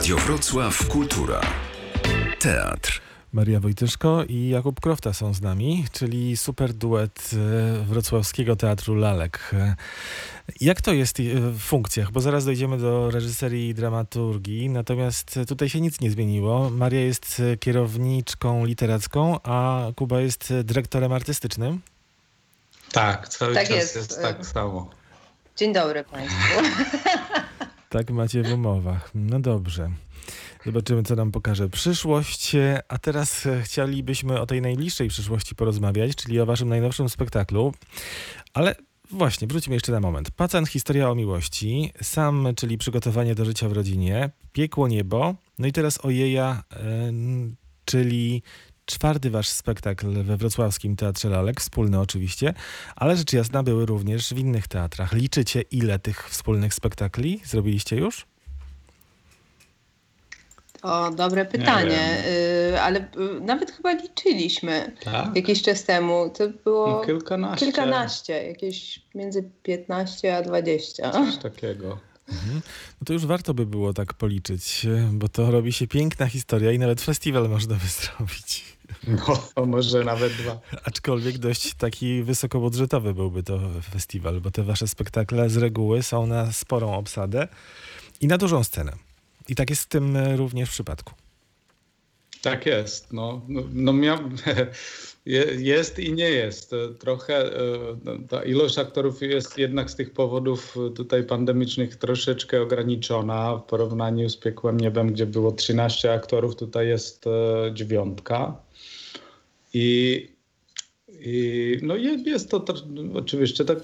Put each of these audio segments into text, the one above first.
Radio Wrocław Kultura. Teatr. Maria Wojtyszko i Jakub Krofta są z nami, czyli super duet e, wrocławskiego Teatru Lalek. E, Jak to jest e, w funkcjach? Bo zaraz dojdziemy do reżyserii i dramaturgii, natomiast tutaj się nic nie zmieniło. Maria jest kierowniczką literacką, a Kuba jest dyrektorem artystycznym. Tak, cały Tak czas jest. jest, tak samo. Dzień dobry Państwu. Tak macie w umowach. No dobrze. Zobaczymy, co nam pokaże przyszłość. A teraz e, chcielibyśmy o tej najbliższej przyszłości porozmawiać, czyli o waszym najnowszym spektaklu. Ale właśnie, wróćmy jeszcze na moment. Pacjent, historia o miłości, sam, czyli przygotowanie do życia w rodzinie, piekło niebo, no i teraz ojeja, e, czyli czwarty wasz spektakl we wrocławskim Teatrze Lalek, wspólny oczywiście, ale rzecz jasna były również w innych teatrach. Liczycie, ile tych wspólnych spektakli zrobiliście już? O, dobre pytanie, y, ale y, nawet chyba liczyliśmy Tak? jakiś czas temu. To było No, kilkanaście. kilkanaście, jakieś między 15 a 20. Coś takiego. No to już warto by było tak policzyć, bo to robi się piękna historia i nawet festiwal można by zrobić. No, może nawet dwa. Aczkolwiek dość taki wysokobudżetowy byłby to festiwal, bo te wasze spektakle z reguły są na sporą obsadę i na dużą scenę. I tak jest w tym e, również w przypadku. Tak jest. No, no, no mia... je- jest i nie jest. E, Trochę e, no, ta ilość aktorów jest jednak z tych powodów tutaj pandemicznych troszeczkę ograniczona w porównaniu z Piekłem Niebem, gdzie było 13 aktorów, tutaj jest dziewiątka. I, i no je- jest to oczywiście tak.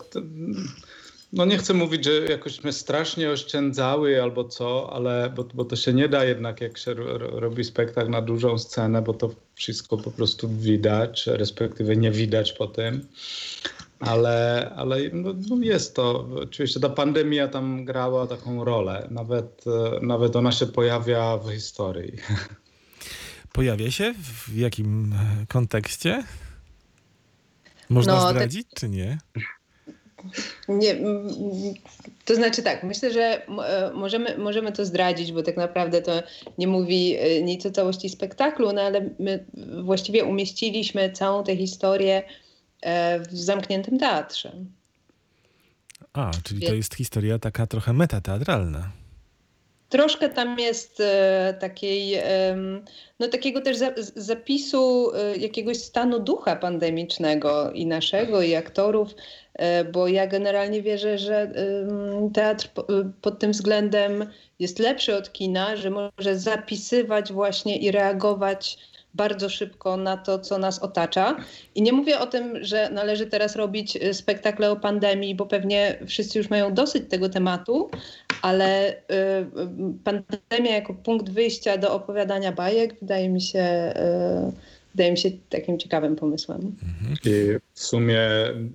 No nie chcę mówić, że jakośmy strasznie oszczędzały albo co, ale bo, bo to się nie da jednak, jak się ro, ro- robi spektakl na dużą scenę, bo to wszystko po prostu widać, respektywie nie widać po tym. Ale, ale no, no jest to, oczywiście ta pandemia tam grała taką rolę, nawet, e, nawet ona się pojawia w historii. Pojawia się? W jakim e, kontekście? Można No, zdradzić, czy nie? Nie, to znaczy tak, myślę, że e, możemy, możemy to zdradzić, bo tak naprawdę to nie mówi e, nic o całości spektaklu, no ale my właściwie umieściliśmy całą tę historię w zamkniętym teatrze. A, czyli to jest historia taka trochę metateatralna. Troszkę tam jest e, takiej, no, takiego też zapisu e, jakiegoś stanu ducha pandemicznego i naszego, i aktorów, e, bo ja generalnie wierzę, że teatr po, pod tym względem jest lepszy od kina, że może zapisywać właśnie i reagować bardzo szybko na to, co nas otacza. I nie mówię o tym, że należy teraz robić e, spektakle o pandemii, bo pewnie wszyscy już mają dosyć tego tematu, ale y, pandemia jako punkt wyjścia do opowiadania bajek wydaje mi się, y, wydaje mi się takim ciekawym pomysłem. I w sumie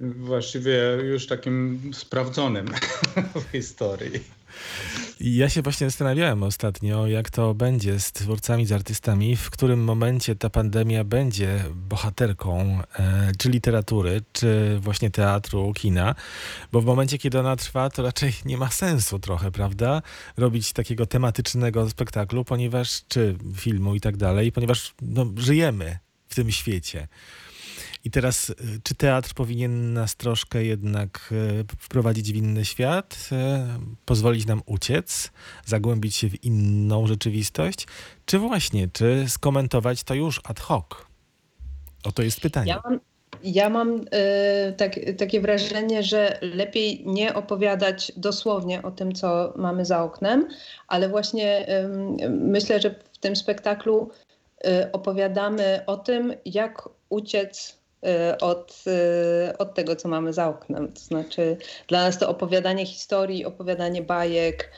właściwie już takim sprawdzonym w historii. Ja się właśnie zastanawiałem ostatnio, jak to będzie z twórcami, z artystami, w którym momencie ta pandemia będzie bohaterką e, czy literatury, czy właśnie teatru, kina, bo w momencie, kiedy ona trwa, to raczej nie ma sensu trochę, prawda? Robić takiego tematycznego spektaklu, ponieważ, czy filmu i tak dalej, ponieważ no, żyjemy w tym świecie. I teraz, y, czy teatr powinien nas troszkę jednak y, wprowadzić w inny świat, y, pozwolić nam uciec, zagłębić się w inną rzeczywistość, czy właśnie, czy skomentować to już ad hoc? Oto jest pytanie. Ja mam, ja mam y, tak, takie wrażenie, że lepiej nie opowiadać dosłownie o tym, co mamy za oknem, ale właśnie ym, myślę, że w tym spektaklu y, opowiadamy o tym, jak uciec y, od, y, od tego, co mamy za oknem. To znaczy, dla nas to opowiadanie historii, opowiadanie bajek,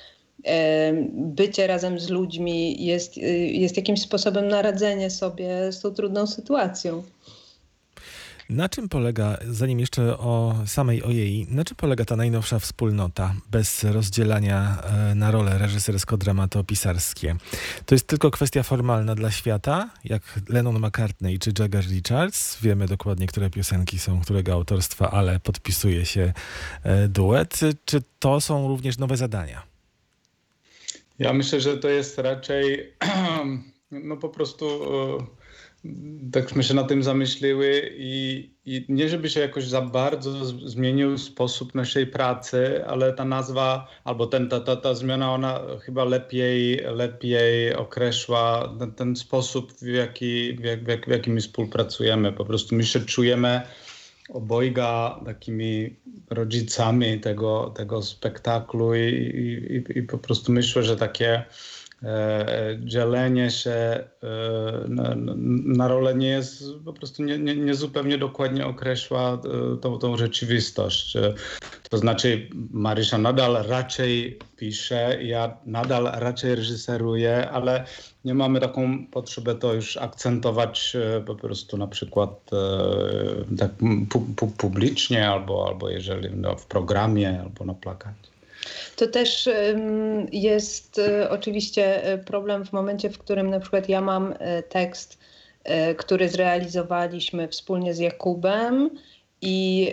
bycie razem z ludźmi jest, y, jest jakimś sposobem na radzenie sobie z tą trudną sytuacją. Na czym polega, zanim jeszcze o samej ojej, na czym polega ta najnowsza wspólnota bez rozdzielania e, na role reżysersko-dramatopisarskie? To jest tylko kwestia formalna dla świata, jak Lennon McCartney czy Jagger Richards. Wiemy dokładnie, które piosenki są którego autorstwa, ale podpisuje się e, duet. Czy to są również nowe zadania? Ja myślę, że to jest raczej no po prostu takśmy się na tym zamyśliły i, i nie żeby się jakoś za bardzo zmienił sposób naszej pracy, ale ta nazwa albo ten, ta, ta, ta zmiana ona chyba lepiej, lepiej określa ten, ten sposób w jaki, w, jak, w, jak, w jaki my współpracujemy. Po prostu my się czujemy obojga takimi rodzicami tego, tego spektaklu i, i, i po prostu myślę, że takie dzielenie się e, na, na rolę nie jest po prostu nie, nie, nie zupełnie dokładnie określa e, tą, tą rzeczywistość. To znaczy Marysia nadal raczej pisze, ja nadal raczej reżyseruję, ale nie mamy taką potrzebę to już akcentować po prostu na przykład tak pu, publicznie albo, albo jeżeli no, w programie albo na plakacie. To też jest e, oczywiście e, problem w momencie, w którym na przykład ja mam e, tekst, który zrealizowaliśmy wspólnie z Jakubem i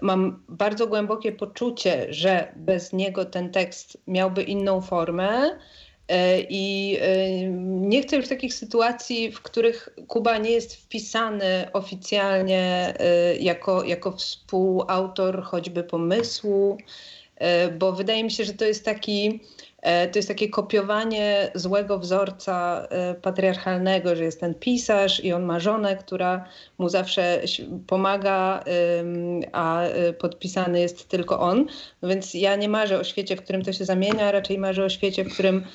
mam bardzo głębokie poczucie, że bez niego ten tekst miałby inną formę. I nie chcę już takich sytuacji, w których Kuba nie jest wpisany oficjalnie jako, jako współautor choćby pomysłu, bo wydaje mi się, że to jest taki e, to jest takie kopiowanie złego wzorca e, patriarchalnego, że jest ten pisarz i on ma żonę, która mu zawsze pomaga, a podpisany jest tylko on. No więc ja nie marzę o świecie, w którym to się zamienia, raczej marzę o świecie, w którym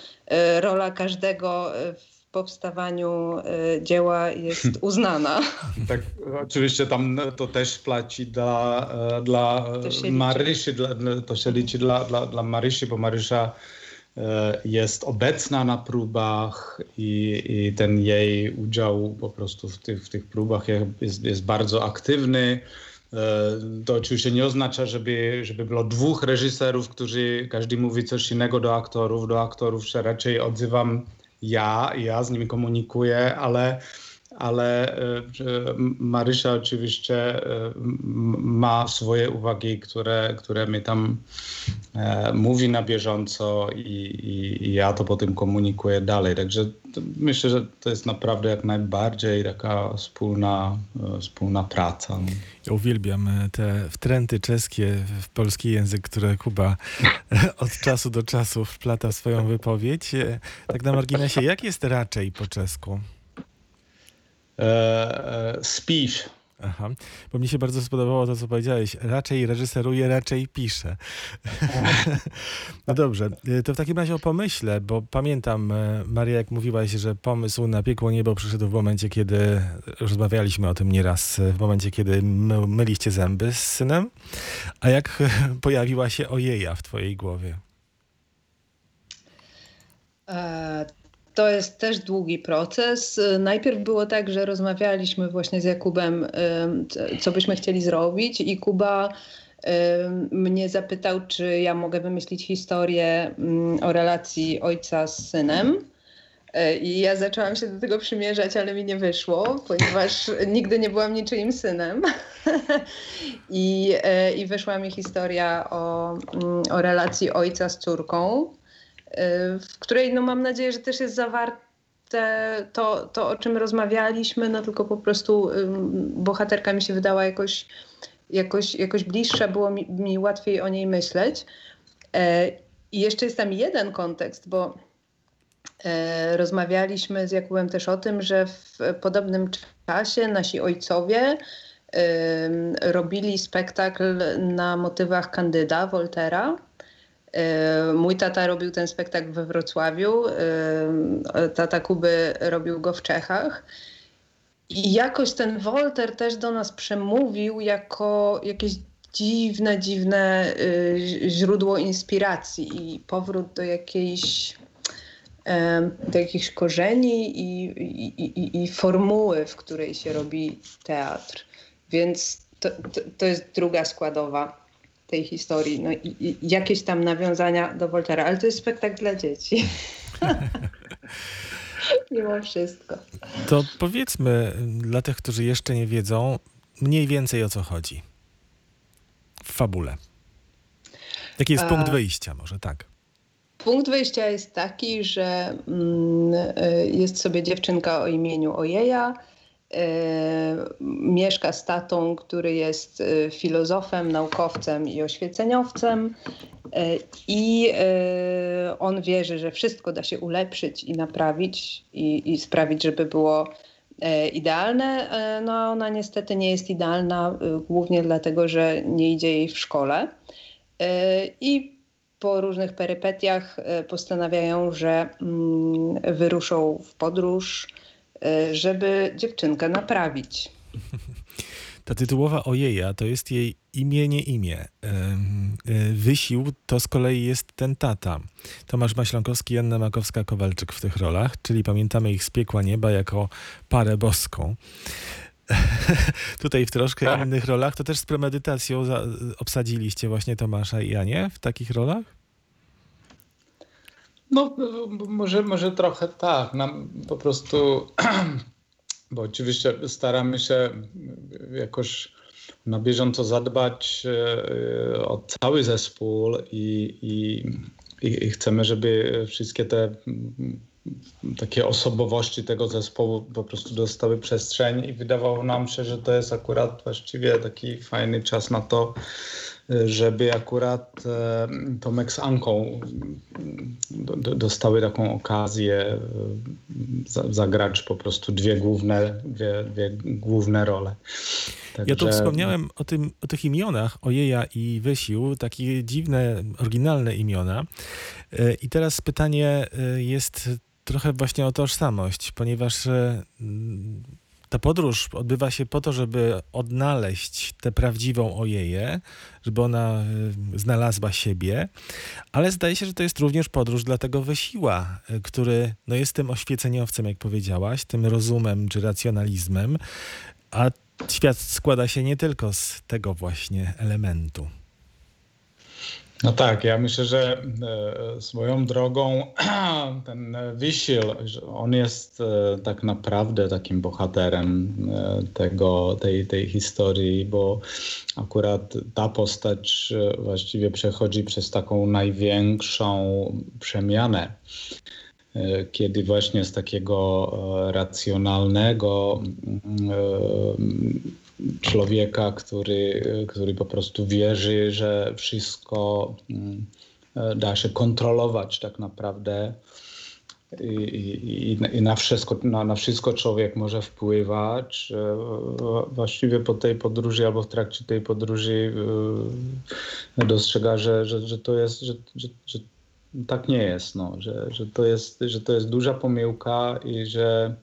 rola każdego w powstawaniu y, dzieła jest uznana. Tak, oczywiście tam to też płaci dla, e, dla Marysi, dla, to się liczy dla, dla, dla Marysi, bo Marysza e, jest obecna na próbach i, i ten jej udział po prostu w tych, w tych próbach jest, jest bardzo aktywny. E, to oczywiście nie oznacza, żeby, żeby było dwóch reżyserów, którzy każdy mówi coś innego do aktorów. Do aktorów się raczej odzywam ja, ja z nimi komunikuję, ale, ale e, Marysia oczywiście e, ma swoje uwagi, które, które mi tam e, mówi na bieżąco i, i, i ja to potem komunikuję dalej. Także myślę, że to jest naprawdę jak najbardziej taka wspólna, wspólna praca. Ja uwielbiam te wtręty czeskie w polski język, które Kuba od czasu do czasu wplata w swoją wypowiedź. Tak na marginesie, jak jest raczej po czesku? E, e, spíš. Aha, bo mi się bardzo spodobało to, co powiedziałeś. Raczej reżyseruje, raczej pisze. no dobrze, to w takim razie o pomyśle, bo pamiętam, e, Maria, jak mówiłaś, że pomysł na piekło niebo przyszedł w momencie, kiedy rozmawialiśmy o tym nieraz, w momencie, kiedy my, myliście zęby z synem. A jak pojawiła się ojeja w twojej głowie? E, to jest też długi proces. Najpierw było tak, że rozmawialiśmy właśnie z Jakubem, co byśmy chcieli zrobić, i Kuba mnie zapytał, czy ja mogę wymyślić historię mm, o relacji ojca z synem. E, I ja zaczęłam się do tego przymierzać, ale mi nie wyszło, ponieważ nigdy nie byłam niczyim synem. I, e, I wyszła mi historia o, mm, o relacji ojca z córką w której no mam nadzieję, że też jest zawarte to, to o czym rozmawialiśmy, no tylko po prostu bohaterka mi się wydała jakoś, jakoś, jakoś bliższa, było mi, mi łatwiej o niej myśleć. E, I jeszcze jest tam jeden kontekst, bo e, rozmawialiśmy z Jakubem też o tym, że w podobnym czasie nasi ojcowie robili spektakl na motywach Kandyda Woltera mój tata robił ten spektakl we Wrocławiu, e, tata Kuby robił go w Czechach. I jakoś ten Wolter też do nas przemówił jako jakieś dziwne, dziwne e, źródło inspiracji i powrót do jakiejś, do jakichś korzeni i, i, i, i formuły, w której się robi teatr. Więc to, to, to jest druga składowa tej historii. No, i, i jakieś tam nawiązania do Voltera, ale to jest spektakl dla dzieci. Mimo wszystko. To powiedzmy dla tych, którzy jeszcze nie wiedzą, mniej więcej o co chodzi w fabule. Jaki jest A... punkt wyjścia, może tak? Punkt wyjścia jest taki, że mm, jest sobie dziewczynka o imieniu Ojeja, mieszka z tatą, który jest filozofem, naukowcem i oświeceniowcem. I on wierzy, że wszystko da się ulepszyć i naprawić i, i sprawić, żeby było idealne. No a ona niestety nie jest idealna, głównie dlatego, że nie idzie jej w szkole. I po różnych perypetiach postanawiają, że mm, wyruszą w podróż żeby dziewczynkę naprawić. Ta tytułowa Ojeja to jest jej imię, nie imię. E, wysił to z kolei jest ten tata. Tomasz Maślankowski, Janna Makowska-Kowalczyk w tych rolach, czyli pamiętamy ich z piekła nieba jako parę boską. Tutaj w troszkę tak. innych rolach, to też z premedytacją obsadziliście właśnie Tomasza i Janie w takich rolach? No, może, może trochę tak. Nam po prostu, bo oczywiście staramy się jakoś na bieżąco zadbać e, o cały zespół i, i, i chcemy, żeby wszystkie te takie osobowości tego zespołu po prostu dostały przestrzeń i wydawało nam się, że to jest akurat właściwie taki fajny czas na to, żeby akurat e, Tomek z Anką dostały taką okazję e, zagrać po prostu dwie główne, dwie, dwie główne role. Także... Ja tu wspomniałem o, tym, o tych imionach, Ojeja i Wysił, takie dziwne, oryginalne imiona. E, I teraz pytanie jest trochę właśnie o tożsamość, ponieważ ta podróż odbywa się po to, żeby odnaleźć tę prawdziwą ojeję, żeby ona y, znalazła siebie, ale zdaje się, że to jest również podróż dla tego wysiła, y, który no, jest tym oświeceniowcem, jak powiedziałaś, tym rozumem czy racjonalizmem, a świat składa się nie tylko z tego właśnie elementu. No tak, ja myślę, że e, swoją drogą ten Wisil, on jest e, tak naprawdę takim bohaterem e, tego, tej, tej historii, bo akurat ta postać właściwie przechodzi przez taką największą przemianę kiedy właśnie z takiego racjonalnego człowieka, który, który po prostu wierzy, że wszystko mm, da się kontrolować tak naprawdę i, i, i na, wszystko, na, na, wszystko człowiek może wpływać. Właściwie po tej podróży albo w trakcie tej podróży e, dostrzega, że, że, że to jest, że, że, że tak nie jest, no, że, że, to jest, że to jest duża pomyłka i że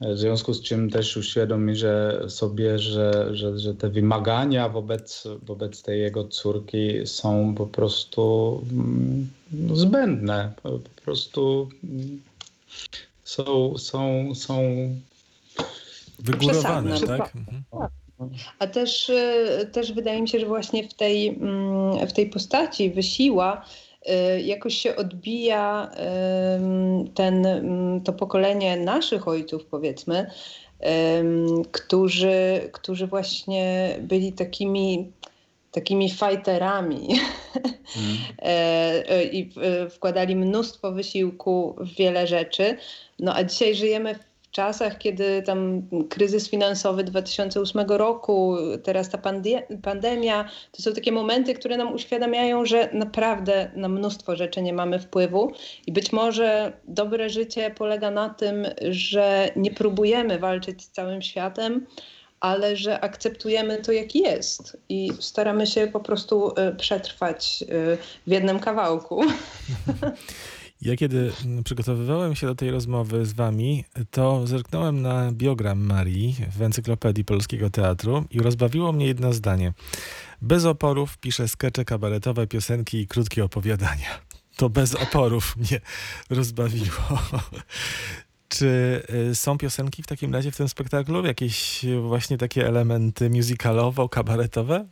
w związku z czym też uświadomi że sobie, że, że, że te wymagania wobec, wobec tej jego córki są po prostu mm, zbędne. Po, prostu mm, są, są, są wygórowane, tak? Mhm. A też, y, też wydaje mi się, że właśnie w tej, mm, w tej postaci wysiła jakoś się odbija ten, to pokolenie naszych ojców, powiedzmy, którzy, którzy właśnie byli takimi takimi fighterami mm. i wkładali mnóstwo wysiłku w wiele rzeczy. No a dzisiaj żyjemy w czasach, kiedy tam kryzys finansowy 2008 roku, teraz ta pandemia, to są takie momenty, które nam uświadamiają, że naprawdę na mnóstwo rzeczy nie mamy wpływu i być może dobre życie polega na tym, że nie próbujemy walczyć z całym światem, ale że akceptujemy to, jaki jest i staramy się po prostu y, przetrwać y, w jednym kawałku. Ja kiedy przygotowywałem się do tej rozmowy z wami, to zerknąłem na biogram Marii w Encyklopedii Polskiego Teatru i rozbawiło mnie jedno zdanie. Bez oporów pisze skecze kabaretowe, piosenki i krótkie opowiadania. To bez oporów mnie rozbawiło. Czy y, są piosenki w takim razie w tym spektaklu? Jakieś właśnie takie elementy musicalowo-kabaretowe?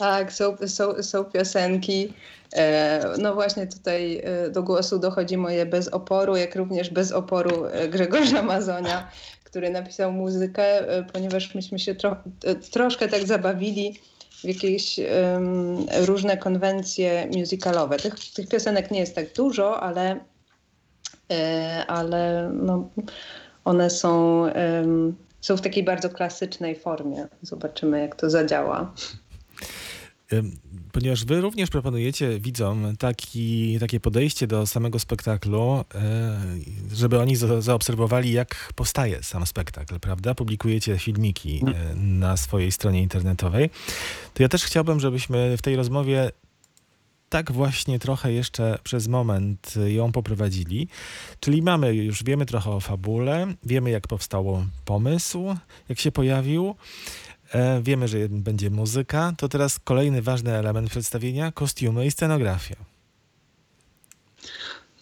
Tak, są, są, są piosenki. E, no właśnie tutaj e, do głosu dochodzi moje Bez oporu, jak również Bez oporu e, Grzegorza Mazonia, który napisał muzykę, ponieważ myśmy się tro, troszkę tak zabawili w jakieś um, różne konwencje musicalowe. Tych, tych piosenek nie jest tak dużo, ale, ale no, one są, są w takiej bardzo klasycznej formie. Zobaczymy, jak to zadziała ponieważ wy również proponujecie widzom taki, takie podejście do samego spektaklu, e, żeby oni zaobserwowali, jak powstaje sam spektakl, prawda? Publikujecie filmiki e, na swojej stronie internetowej. To ja też chciałbym, żebyśmy w tej rozmowie tak właśnie trochę jeszcze przez moment ją poprowadzili. Czyli mamy już, wiemy trochę o fabule, wiemy jak powstał pomysł, jak się pojawił. E, wiemy, że będzie muzyka. To teraz kolejny ważny element przedstawienia kostiumy i scenografia.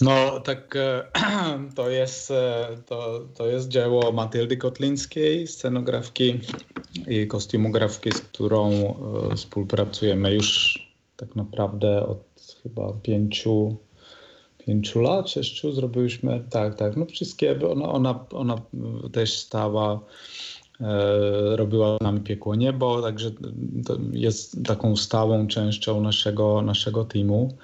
No, tak e, to jest, e, to, to jest dzieło Matyldy Kotlińskiej, scenografki i kostiumografki, z którą współpracujemy już tak naprawdę od chyba pięciu, pięciu lat, sześciu zrobiliśmy, tak, tak, no wszystkie, ona, ona, ona też stała robiła nam Piekło Niebo, także jest taką stałą częścią naszego, naszego teamu.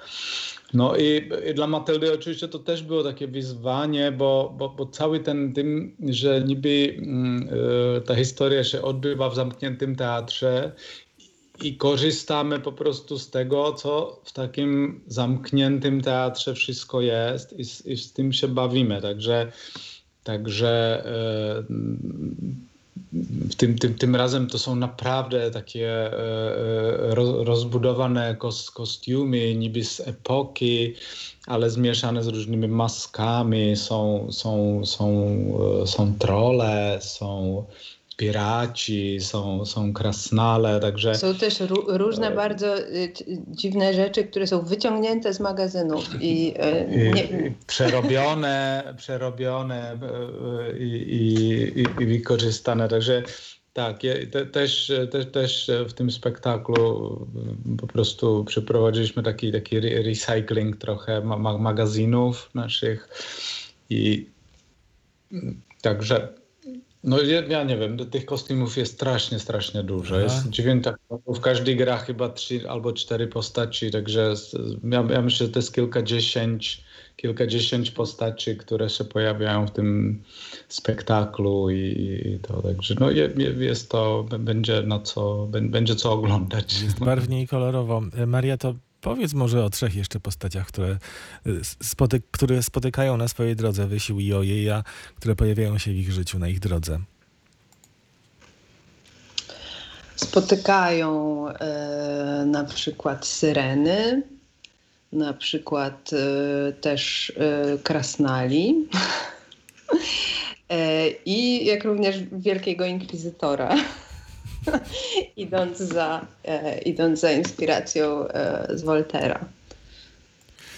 No i, i, dla Matyldy oczywiście to też było takie wyzwanie, bo, bo, bo cały ten tym, że niby mm, y, ta historia się odbywa w zamkniętym teatrze i korzystamy po prostu z tego, co w takim zamkniętym teatrze wszystko jest i, i z tym się bawimy. Także, także y, tym, tym, tym razem to są naprawdę takie e, e, rozbudowane kostiumy, niby z epoki, ale zmieszane z różnymi maskami. Są, są, są, e, są trole, są piraci, są, są krasnale, także... Są też różne bardzo y, dziwne rzeczy, które są wyciągnięte z magazynów i, y, nie... przerobione, przerobione y, i, i, i, wykorzystane, także tak, te, też, te, też w tym spektaklu po prostu przeprowadziliśmy taki, taki recycling trochę ma, magazynów naszych i także no ja nie wiem, tych kostiumów jest strasznie, strasznie dużo. Jest dziewięć w każdej gra chyba trzy albo cztery postaci, także ja, ja myślę, że to jest kilkadziesiąt, kilkadziesiąt postaci, które się pojawiają w tym spektaklu i, i to, także no jest to, będzie na co, będzie co oglądać. Jest barwnie i kolorowo. Maria, to Powiedz może o trzech jeszcze postaciach, które, y, spoty które spotykają na swojej drodze Wysił i Ojeja, które pojawiają się w ich życiu, na ich drodze. Spotykają e, na przykład syreny, na przykład e, też e, krasnali e, i jak również wielkiego inkwizytora. idąc, za, e, idąc za inspiracją e, z Voltera.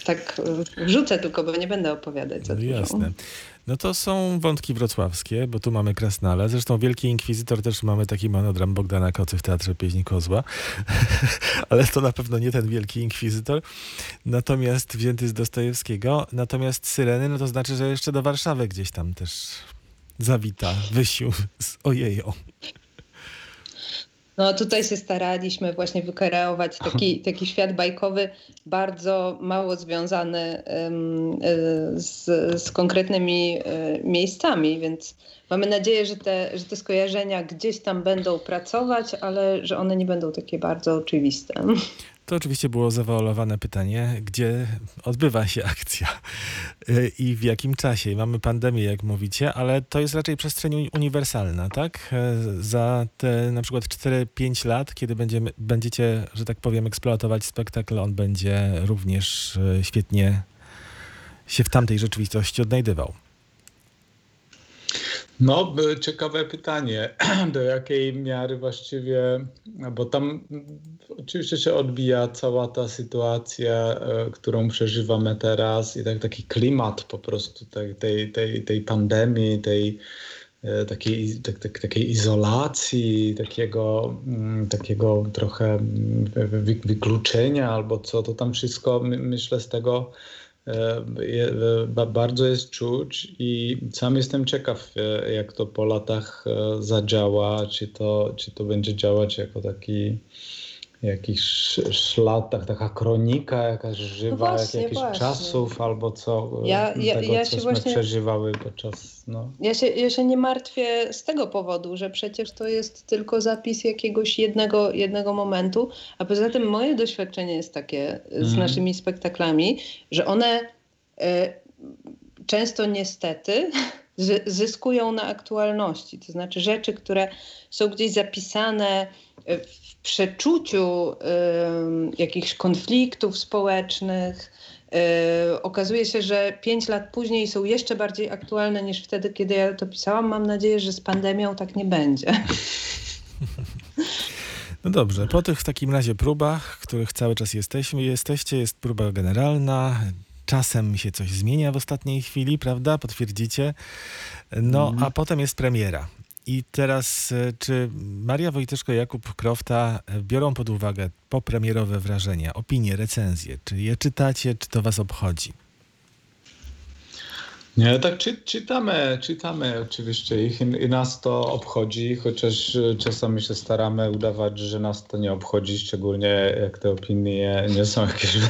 Tak wrzucę tylko, bo nie będę opowiadać za no dużo. Jasne. No to są wątki wrocławskie, bo tu mamy Krasnale. Zresztą Wielki Inkwizytor też mamy taki monodram Bogdana Kocy w Teatrze Pieśni Kozła. Ale to na pewno nie ten Wielki Inkwizytor. Natomiast wzięty z Dostojewskiego. Natomiast Syreny, no to znaczy, że jeszcze do Warszawy gdzieś tam też zawita Wysił z Ojeją. No tutaj się staraliśmy właśnie wykreować taki, taki świat bajkowy bardzo mało związany um, z, z konkretnymi um, miejscami, więc mamy nadzieję, że te, że te skojarzenia gdzieś tam będą pracować, ale że one nie będą takie bardzo oczywiste. To oczywiście było zawoalowane pytanie, gdzie odbywa się akcja i w jakim czasie. Mamy pandemię, jak mówicie, ale to jest raczej przestrzeń uniwersalna, tak? Y, za te na przykład 4-5 lat, kiedy będziemy, będziecie, że tak powiem, eksploatować spektakl, on będzie również y, świetnie się w tamtej rzeczywistości odnajdywał. No, ciekawe pytanie, do jakiej miary właściwie, bo tam oczywiście się odbija cała ta sytuacja, e, którą przeżywamy teraz i tak, taki klimat po prostu tej, tej, tej, tej pandemii, tej e, takiej, tak, tak, takiej izolacji, takiego, mm, takiego trochę mm, wykluczenia albo co, to tam wszystko myślę z tego bardzo jest czuć i sam jestem ciekaw, e, jak to po latach e, zadziała, czy to, czy to będzie działać jako taki jakichś szlatach, taka kronika jakaś żywa, no właśnie, jakichś właśnie. czasów albo co, ja, ja, tego, ja się właśnie, przeżywały podczas... No. Ja, się, ja się nie martwię z tego powodu, że przecież to jest tylko zapis jakiegoś jednego, jednego momentu, a poza tym moje doświadczenie jest takie z mm. naszymi spektaklami, że one y, często niestety zyskują na aktualności. To znaczy rzeczy, które są gdzieś zapisane w przeczuciu y, jakichś konfliktów społecznych. Y, okazuje się, że pięć lat później są jeszcze bardziej aktualne niż wtedy, kiedy ja to pisałam. Mam nadzieję, że z pandemią tak nie będzie. No dobrze, po tych w takim razie próbach, których cały czas jesteśmy, jesteście, jest próba generalna, czasem się coś zmienia w ostatniej chwili, prawda? Potwierdzicie. No, mm. a potem jest premiera. I teraz, e, czy Maria Wojtyszko, Jakub Krofta e, biorą pod uwagę popremierowe wrażenia, opinie, recenzje? Czy je czytacie, czy to was obchodzi? Nie, tak czy, czytamy, czytamy oczywiście ich i, i, nas to obchodzi, chociaż e, czasami się staramy udawać, że nas to nie obchodzi, szczególnie jak te opinie nie są jakieś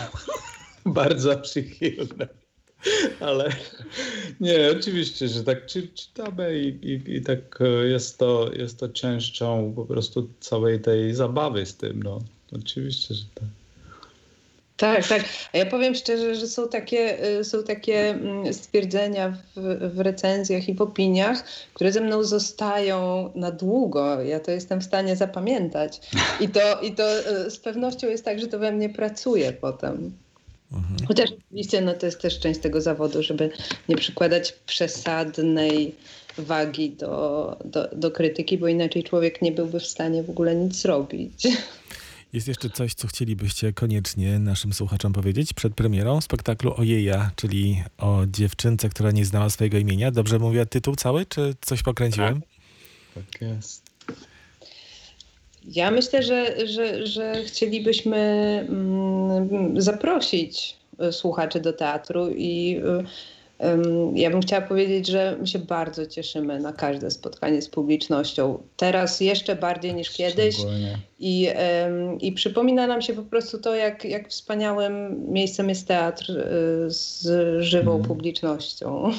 bardzo przychylne. Ale nie, oczywiście, że tak czy, czytamy i, i, i, tak e, jest to, jest to częścią po prostu całej tej zabawy z tym. No. Oczywiście, że tak. Tak, tak. A ja powiem szczerze, że są takie, e, są takie mm, stwierdzenia w, w, recenzjach i w opiniach, które ze mną zostają na długo. Ja to jestem w stanie zapamiętać. I to, i to e, z pewnością jest tak, że to we mnie pracuje potem. Mhm. Chociaż oczywiście no, to jest też część tego zawodu, żeby nie przykładać przesadnej wagi do, do, do krytyki, bo inaczej człowiek nie byłby w stanie w ogóle nic zrobić. Jest jeszcze coś, co chcielibyście koniecznie naszym słuchaczom powiedzieć przed premierą spektaklu Ojeja, czyli o dziewczynce, która nie znała swojego imienia. Dobrze mówię tytuł cały, czy coś pokręciłem? Tak, tak jest. Ja myślę, że, że, że chcielibyśmy mm, zaprosić e, słuchaczy do teatru i e, ja bym chciała powiedzieć, że my się bardzo cieszymy na każde spotkanie z publicznością. Teraz jeszcze bardziej niż kiedyś. I, I przypomina nam się po prostu to, jak, jak wspaniałym miejscem jest teatr e, z żywą mm. publicznością.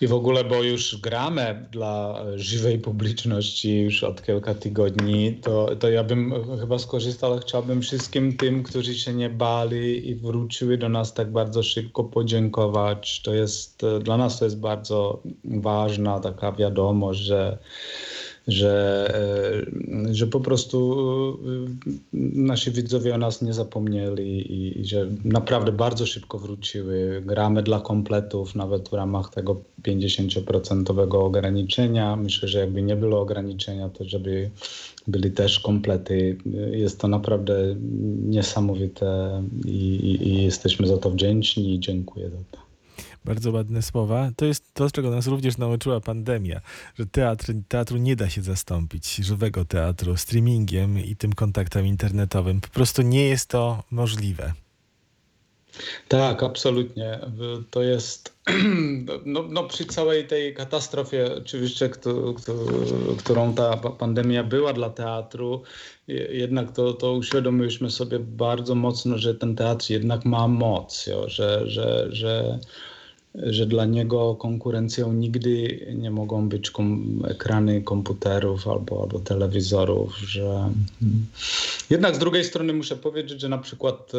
I w ogóle, bo już gramy dla żywej publiczności już od kilka tygodni, to, to ja bym chyba skorzystał, chciałbym wszystkim tym, którzy się nie bali i wróciły do nas tak bardzo szybko podziękować. To jest, dla nas to jest bardzo ważna taka wiadomość, że że, e, że po prostu e, nasi widzowie o nas nie zapomnieli i, i że naprawdę bardzo szybko wróciły. Gramy dla kompletów, nawet w ramach tego 50% ograniczenia. Myślę, że jakby nie było ograniczenia, to żeby byli też komplety. Jest to naprawdę niesamowite i, i, i jesteśmy za to wdzięczni i dziękuję za to bardzo ładne słowa. To jest to, czego nas również nauczyła pandemia, że teatr, teatru nie da się zastąpić, żywego teatru, streamingiem i tym kontaktem internetowym. Po prostu nie jest to możliwe. Tak, absolutnie. To jest no, no, przy całej tej katastrofie, oczywiście, którą ta pandemia była dla teatru, jednak to, to uświadomiliśmy sobie bardzo mocno, że ten teatr jednak ma moc, że, że, że że dla niego konkurencją nigdy nie mogą być kom ekrany komputerów albo, albo telewizorów, że jednak z drugiej strony muszę powiedzieć, że na przykład e,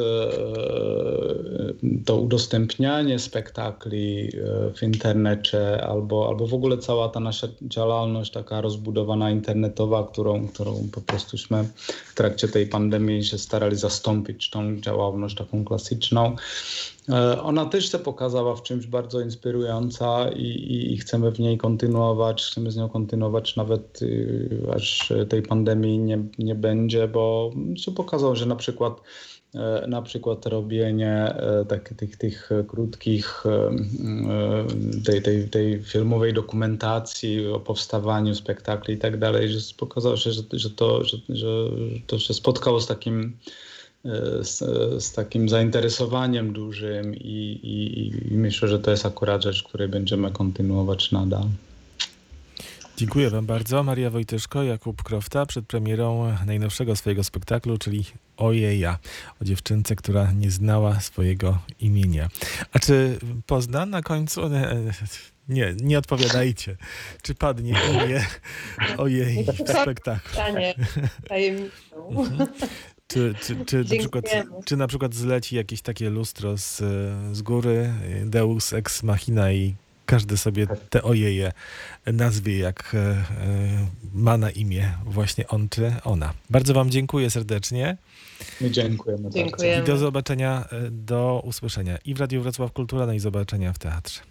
to udostępnianie spektakli e, w internecie albo, albo w ogóle cała ta nasza działalność taka rozbudowana internetowa, którą, którą po prostuśmy w trakcie tej pandemii się starali zastąpić tą działalność taką klasyczną, ona też się pokazała w czymś bardzo inspirująca i, i, i, chcemy w niej kontynuować, chcemy z nią kontynuować nawet y, aż tej pandemii nie, nie będzie, bo się pokazało, że na przykład e, na przykład robienie e, tak, tych, tych krótkich, tej, tej, tej filmowej dokumentacji o powstawaniu spektakli i tak dalej, że pokazało się, że, że, to, że, że to się spotkało z takim z, z, takim zainteresowaniem dużym i, i, i, myślę, że to jest akurat rzecz, której będziemy kontynuować nadal. Dziękuję Wam bardzo. Maria Wojtyszko, Jakub Krofta przed premierą najnowszego swojego spektaklu, czyli Ojeja, o dziewczynce, która nie znała swojego imienia. A czy pozna na końcu? Nie, nie odpowiadajcie. Czy padnie imię Ojej w spektaklu? Stanie tajemnicą. Czy, czy, czy, na przykład, Dziękujemy. czy na przykład zleci jakieś takie lustro z, z góry, Deus ex machina i każdy sobie te ojeje nazwie, jak e, e, ma na imię właśnie on czy ona. Bardzo Wam dziękuję serdecznie Dziękujemy bardzo. Dziękujemy. i do zobaczenia, e, do usłyszenia i w Radiu Wrocław Kultura, no i zobaczenia w teatrze.